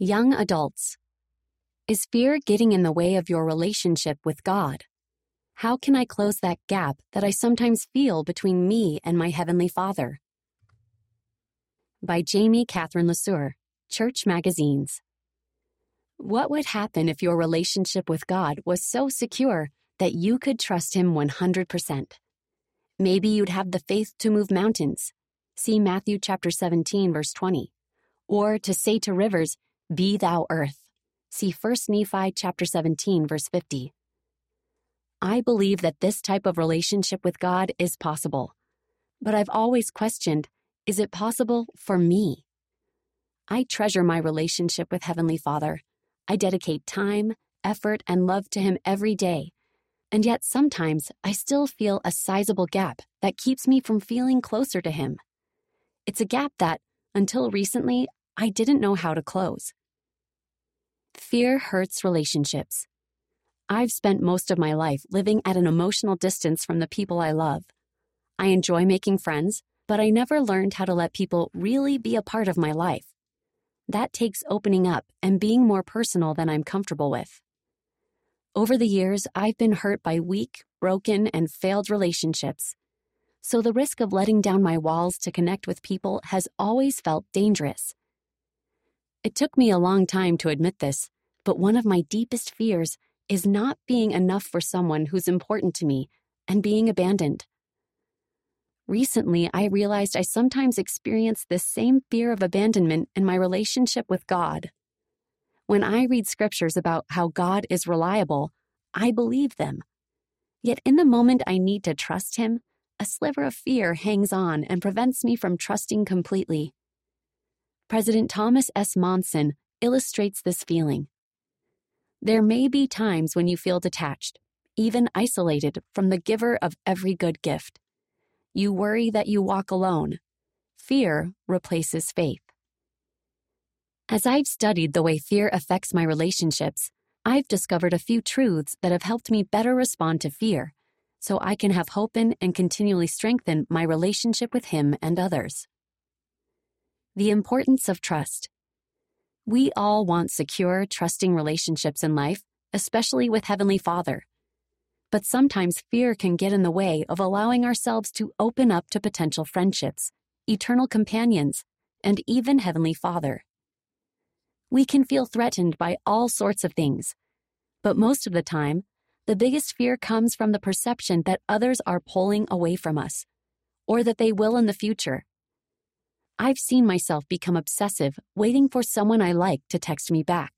Young adults. Is fear getting in the way of your relationship with God? How can I close that gap that I sometimes feel between me and my Heavenly Father? By Jamie Catherine LeSueur, Church Magazines. What would happen if your relationship with God was so secure that you could trust Him 100%? Maybe you'd have the faith to move mountains. See Matthew chapter 17, verse 20. Or to say to rivers, Be thou earth. See 1 Nephi chapter 17, verse 50. I believe that this type of relationship with God is possible. But I've always questioned is it possible for me? I treasure my relationship with Heavenly Father. I dedicate time, effort, and love to Him every day. And yet sometimes I still feel a sizable gap that keeps me from feeling closer to Him. It's a gap that, until recently, I didn't know how to close. Fear hurts relationships. I've spent most of my life living at an emotional distance from the people I love. I enjoy making friends, but I never learned how to let people really be a part of my life. That takes opening up and being more personal than I'm comfortable with. Over the years, I've been hurt by weak, broken, and failed relationships. So the risk of letting down my walls to connect with people has always felt dangerous. It took me a long time to admit this, but one of my deepest fears is not being enough for someone who's important to me and being abandoned. Recently, I realized I sometimes experience this same fear of abandonment in my relationship with God. When I read scriptures about how God is reliable, I believe them. Yet in the moment I need to trust Him, a sliver of fear hangs on and prevents me from trusting completely. President Thomas S. Monson illustrates this feeling. There may be times when you feel detached, even isolated from the giver of every good gift. You worry that you walk alone. Fear replaces faith. As I've studied the way fear affects my relationships, I've discovered a few truths that have helped me better respond to fear so I can have hope in and continually strengthen my relationship with Him and others. The importance of trust. We all want secure, trusting relationships in life, especially with Heavenly Father. But sometimes fear can get in the way of allowing ourselves to open up to potential friendships, eternal companions, and even Heavenly Father. We can feel threatened by all sorts of things, but most of the time, the biggest fear comes from the perception that others are pulling away from us, or that they will in the future. I've seen myself become obsessive, waiting for someone I like to text me back.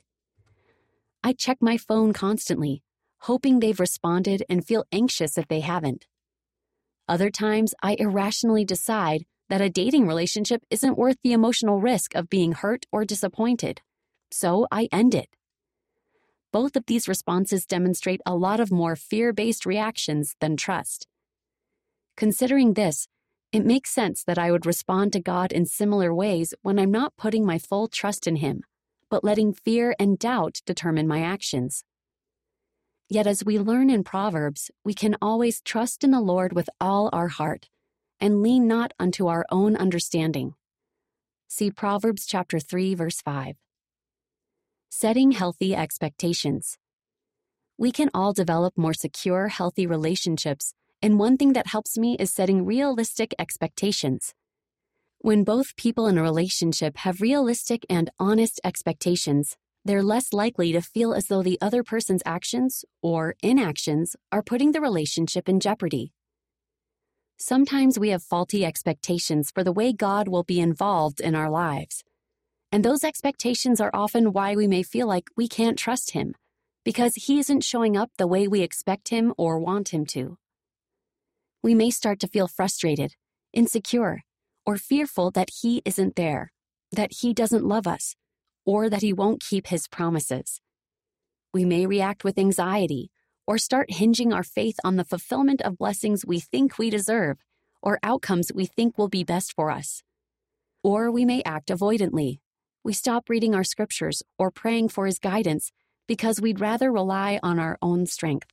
I check my phone constantly, hoping they've responded and feel anxious if they haven't. Other times, I irrationally decide that a dating relationship isn't worth the emotional risk of being hurt or disappointed, so I end it. Both of these responses demonstrate a lot of more fear based reactions than trust. Considering this, it makes sense that I would respond to God in similar ways when I'm not putting my full trust in Him, but letting fear and doubt determine my actions. Yet, as we learn in Proverbs, we can always trust in the Lord with all our heart and lean not unto our own understanding. See Proverbs chapter 3 verse 5. Setting healthy expectations. We can all develop more secure, healthy relationships and one thing that helps me is setting realistic expectations. When both people in a relationship have realistic and honest expectations, they're less likely to feel as though the other person's actions or inactions are putting the relationship in jeopardy. Sometimes we have faulty expectations for the way God will be involved in our lives. And those expectations are often why we may feel like we can't trust Him, because He isn't showing up the way we expect Him or want Him to we may start to feel frustrated, insecure, or fearful that He isn't there, that He doesn't love us, or that He won't keep His promises. We may react with anxiety or start hinging our faith on the fulfillment of blessings we think we deserve or outcomes we think will be best for us. Or we may act avoidantly. We stop reading our scriptures or praying for His guidance because we'd rather rely on our own strength.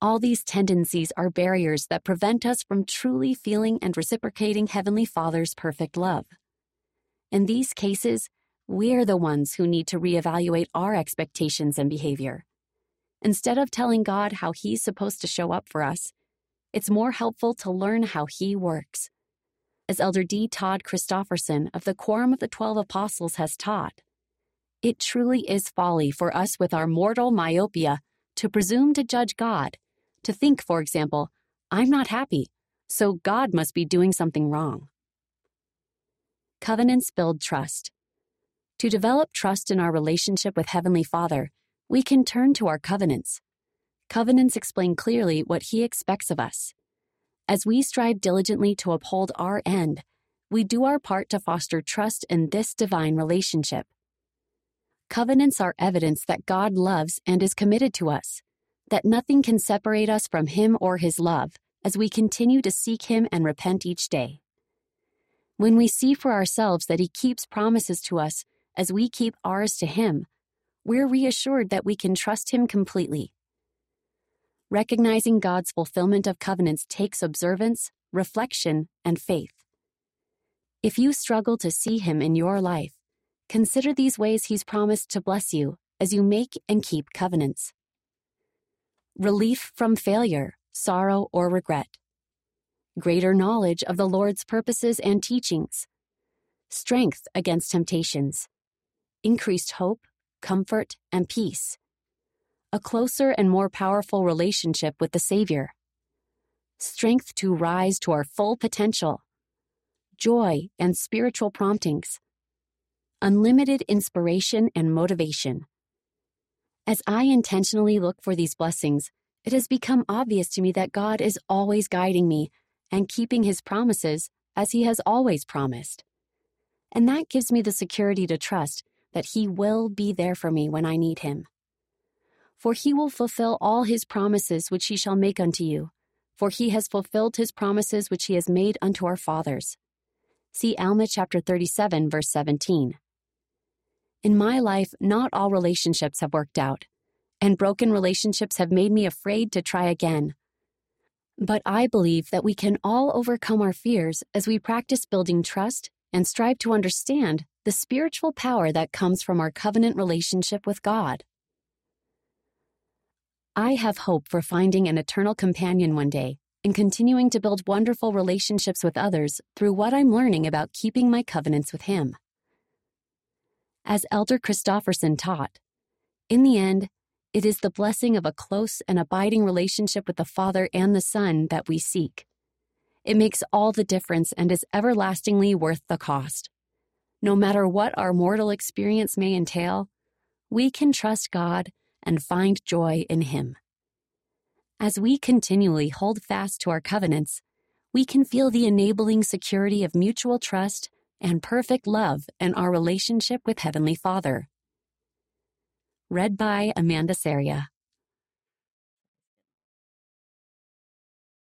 All these tendencies are barriers that prevent us from truly feeling and reciprocating Heavenly Father's perfect love. In these cases, We're the ones who need to reevaluate our expectations and behavior. Instead of telling God how He's supposed to show up for us, it's more helpful to learn how He works. As Elder D. Todd Christofferson of the Quorum of the Twelve Apostles has taught, it truly is folly for us with our mortal myopia to presume to judge God, to think, for example, I'm not happy, so God must be doing something wrong. Covenants build trust. To develop trust in our relationship with Heavenly Father, we can turn to our covenants. Covenants explain clearly what He expects of us. As we strive diligently to uphold our end, we do our part to foster trust in this divine relationship. Covenants are evidence that God loves and is committed to us, that nothing can separate us from Him or His love as we continue to seek Him and repent each day. When we see for ourselves that He keeps promises to us as we keep ours to Him, we're reassured that we can trust Him completely. Recognizing God's fulfillment of covenants takes observance, reflection, and faith. If you struggle to see Him in your life, consider these ways He's promised to bless you as you make and keep covenants. Relief from failure, sorrow, or regret. Greater knowledge of the Lord's purposes and teachings. Strength against temptations. Increased hope, comfort, and peace a closer and more powerful relationship with the Savior, strength to rise to our full potential, joy and spiritual promptings, unlimited inspiration and motivation. As I intentionally look for these blessings, it has become obvious to me that God is always guiding me and keeping His promises as He has always promised. And that gives me the security to trust that He will be there for me when I need Him. For he will fulfill all his promises which he shall make unto you, for he has fulfilled his promises which he has made unto our fathers. See Alma chapter 37, verse 17. In my life, not all relationships have worked out, and broken relationships have made me afraid to try again. But I believe that we can all overcome our fears as we practice building trust and strive to understand the spiritual power that comes from our covenant relationship with God. I have hope for finding an eternal companion one day and continuing to build wonderful relationships with others through what I'm learning about keeping my covenants with Him. As Elder Christofferson taught, in the end, it is the blessing of a close and abiding relationship with the Father and the Son that we seek. It makes all the difference and is everlastingly worth the cost. No matter what our mortal experience may entail, we can trust God and find joy in Him. As we continually hold fast to our covenants, we can feel the enabling security of mutual trust and perfect love and our relationship with Heavenly Father. Read by Amanda Saria.